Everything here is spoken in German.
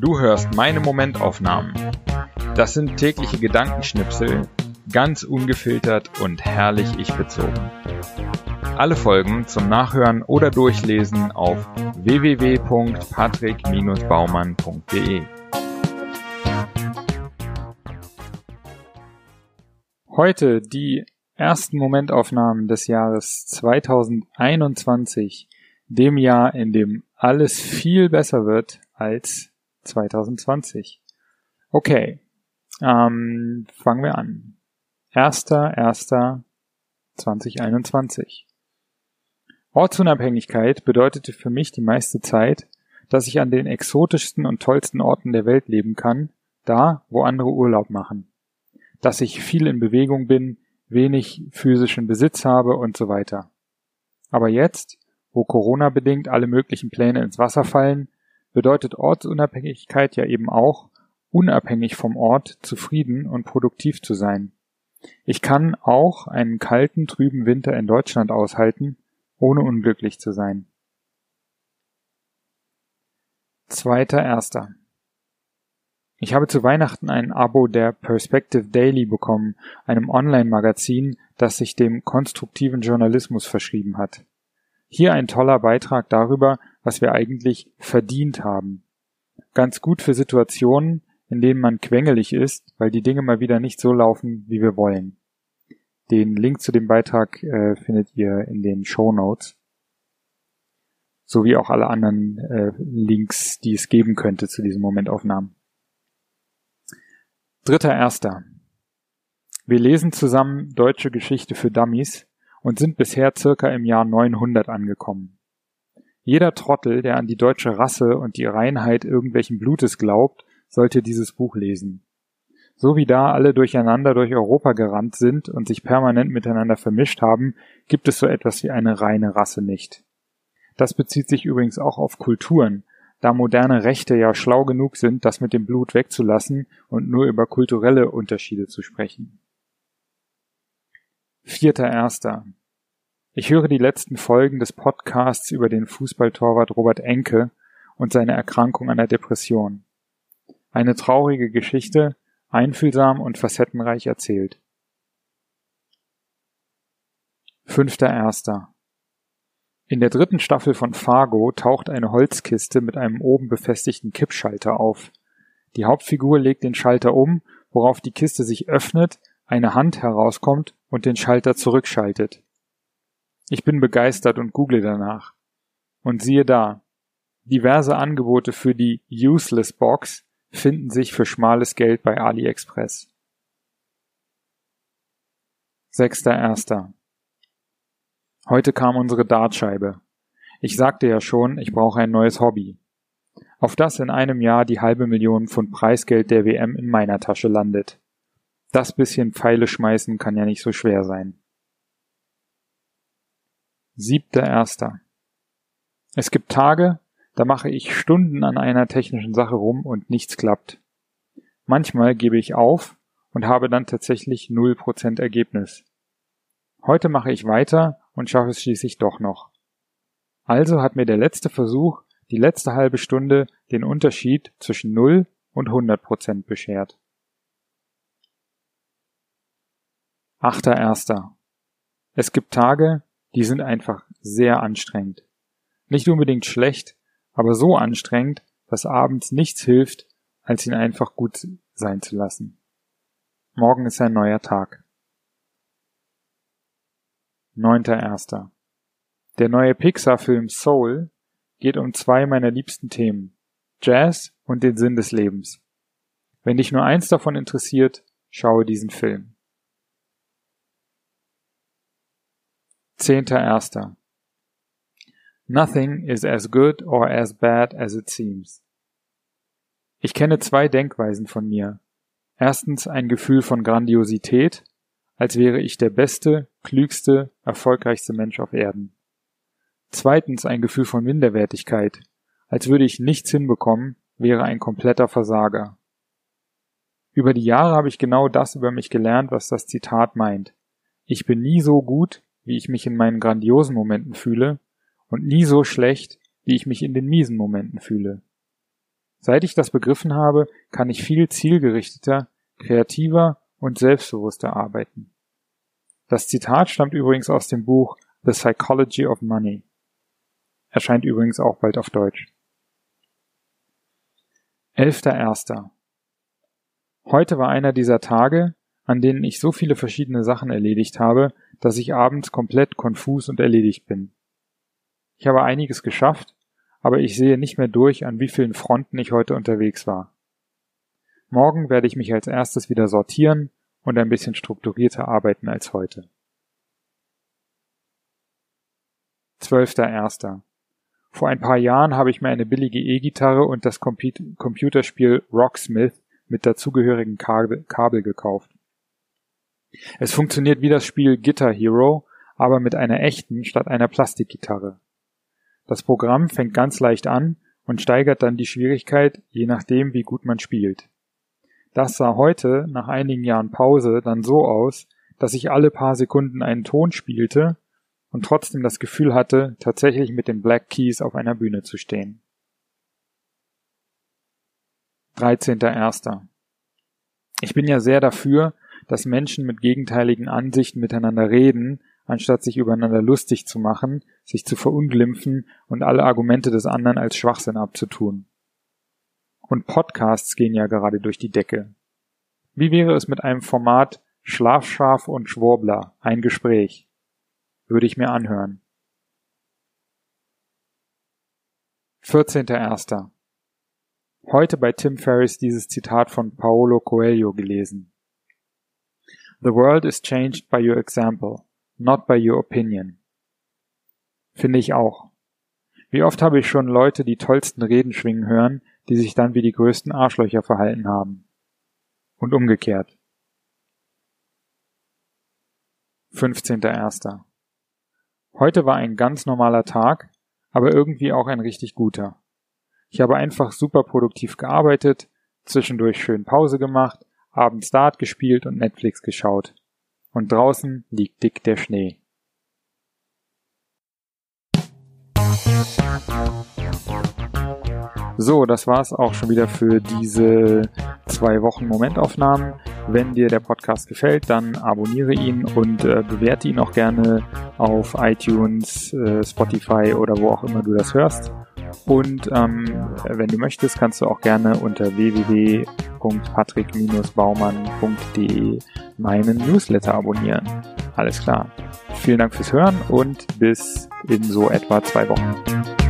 Du hörst meine Momentaufnahmen. Das sind tägliche Gedankenschnipsel, ganz ungefiltert und herrlich ich bezogen. Alle Folgen zum Nachhören oder Durchlesen auf www.patrick-baumann.de. Heute die ersten Momentaufnahmen des Jahres 2021, dem Jahr, in dem alles viel besser wird als 2020. Okay, ähm, fangen wir an. 1.1.2021. Ortsunabhängigkeit bedeutete für mich die meiste Zeit, dass ich an den exotischsten und tollsten Orten der Welt leben kann, da, wo andere Urlaub machen. Dass ich viel in Bewegung bin, wenig physischen Besitz habe und so weiter. Aber jetzt, wo Corona bedingt alle möglichen Pläne ins Wasser fallen, bedeutet Ortsunabhängigkeit ja eben auch, unabhängig vom Ort zufrieden und produktiv zu sein. Ich kann auch einen kalten, trüben Winter in Deutschland aushalten, ohne unglücklich zu sein. Zweiter Erster. Ich habe zu Weihnachten ein Abo der Perspective Daily bekommen, einem Online-Magazin, das sich dem konstruktiven Journalismus verschrieben hat. Hier ein toller Beitrag darüber, was wir eigentlich verdient haben. Ganz gut für Situationen, in denen man quengelig ist, weil die Dinge mal wieder nicht so laufen, wie wir wollen. Den Link zu dem Beitrag äh, findet ihr in den Show Notes. Sowie auch alle anderen äh, Links, die es geben könnte zu diesen Momentaufnahmen. Dritter Erster. Wir lesen zusammen Deutsche Geschichte für Dummies und sind bisher circa im Jahr 900 angekommen. Jeder Trottel, der an die deutsche Rasse und die Reinheit irgendwelchen Blutes glaubt, sollte dieses Buch lesen. So wie da alle durcheinander durch Europa gerannt sind und sich permanent miteinander vermischt haben, gibt es so etwas wie eine reine Rasse nicht. Das bezieht sich übrigens auch auf Kulturen, da moderne Rechte ja schlau genug sind, das mit dem Blut wegzulassen und nur über kulturelle Unterschiede zu sprechen. Vierter Erster. Ich höre die letzten Folgen des Podcasts über den Fußballtorwart Robert Enke und seine Erkrankung an der Depression. Eine traurige Geschichte, einfühlsam und facettenreich erzählt. Fünfter Erster. In der dritten Staffel von Fargo taucht eine Holzkiste mit einem oben befestigten Kippschalter auf. Die Hauptfigur legt den Schalter um, worauf die Kiste sich öffnet, eine Hand herauskommt und den Schalter zurückschaltet. Ich bin begeistert und google danach. Und siehe da, diverse Angebote für die Useless Box finden sich für schmales Geld bei AliExpress. Sechster Erster. Heute kam unsere Dartscheibe. Ich sagte ja schon, ich brauche ein neues Hobby. Auf das in einem Jahr die halbe Million Pfund Preisgeld der WM in meiner Tasche landet. Das bisschen Pfeile schmeißen kann ja nicht so schwer sein. Siebter Erster. Es gibt Tage, da mache ich Stunden an einer technischen Sache rum und nichts klappt. Manchmal gebe ich auf und habe dann tatsächlich null Prozent Ergebnis. Heute mache ich weiter und schaffe es schließlich doch noch. Also hat mir der letzte Versuch, die letzte halbe Stunde, den Unterschied zwischen 0 und 100 Prozent beschert. Achter Erster. Es gibt Tage, die sind einfach sehr anstrengend. Nicht unbedingt schlecht, aber so anstrengend, dass abends nichts hilft, als ihn einfach gut sein zu lassen. Morgen ist ein neuer Tag. 9.1. Der neue Pixar-Film Soul geht um zwei meiner liebsten Themen, Jazz und den Sinn des Lebens. Wenn dich nur eins davon interessiert, schaue diesen Film. 10.1. Nothing is as good or as bad as it seems. Ich kenne zwei Denkweisen von mir. Erstens ein Gefühl von Grandiosität als wäre ich der beste, klügste, erfolgreichste Mensch auf Erden. Zweitens ein Gefühl von Minderwertigkeit, als würde ich nichts hinbekommen, wäre ein kompletter Versager. Über die Jahre habe ich genau das über mich gelernt, was das Zitat meint. Ich bin nie so gut, wie ich mich in meinen grandiosen Momenten fühle, und nie so schlecht, wie ich mich in den miesen Momenten fühle. Seit ich das begriffen habe, kann ich viel zielgerichteter, kreativer und selbstbewusster arbeiten. Das Zitat stammt übrigens aus dem Buch The Psychology of Money. Erscheint übrigens auch bald auf Deutsch. 11.01. Heute war einer dieser Tage, an denen ich so viele verschiedene Sachen erledigt habe, dass ich abends komplett konfus und erledigt bin. Ich habe einiges geschafft, aber ich sehe nicht mehr durch, an wie vielen Fronten ich heute unterwegs war. Morgen werde ich mich als erstes wieder sortieren und ein bisschen strukturierter arbeiten als heute. 12.01. Vor ein paar Jahren habe ich mir eine billige E-Gitarre und das Computerspiel Rocksmith mit dazugehörigen Kabel gekauft. Es funktioniert wie das Spiel Guitar Hero, aber mit einer echten statt einer Plastikgitarre. Das Programm fängt ganz leicht an und steigert dann die Schwierigkeit, je nachdem, wie gut man spielt. Das sah heute, nach einigen Jahren Pause, dann so aus, dass ich alle paar Sekunden einen Ton spielte und trotzdem das Gefühl hatte, tatsächlich mit den Black Keys auf einer Bühne zu stehen. 13.01. Ich bin ja sehr dafür, dass Menschen mit gegenteiligen Ansichten miteinander reden, anstatt sich übereinander lustig zu machen, sich zu verunglimpfen und alle Argumente des anderen als Schwachsinn abzutun. Und Podcasts gehen ja gerade durch die Decke. Wie wäre es mit einem Format Schlafschaf und Schwurbler, ein Gespräch? Würde ich mir anhören. 14.01. Heute bei Tim Ferriss dieses Zitat von Paolo Coelho gelesen. The world is changed by your example, not by your opinion. Finde ich auch. Wie oft habe ich schon Leute die tollsten Reden schwingen hören, die sich dann wie die größten Arschlöcher verhalten haben. Und umgekehrt. 15.01. Heute war ein ganz normaler Tag, aber irgendwie auch ein richtig guter. Ich habe einfach super produktiv gearbeitet, zwischendurch schön Pause gemacht abends Dart gespielt und Netflix geschaut. Und draußen liegt dick der Schnee. So, das war's auch schon wieder für diese zwei Wochen Momentaufnahmen. Wenn dir der Podcast gefällt, dann abonniere ihn und äh, bewerte ihn auch gerne auf iTunes, äh, Spotify oder wo auch immer du das hörst. Und ähm, wenn du möchtest, kannst du auch gerne unter www.patrick-baumann.de meinen Newsletter abonnieren. Alles klar. Vielen Dank fürs Hören und bis in so etwa zwei Wochen.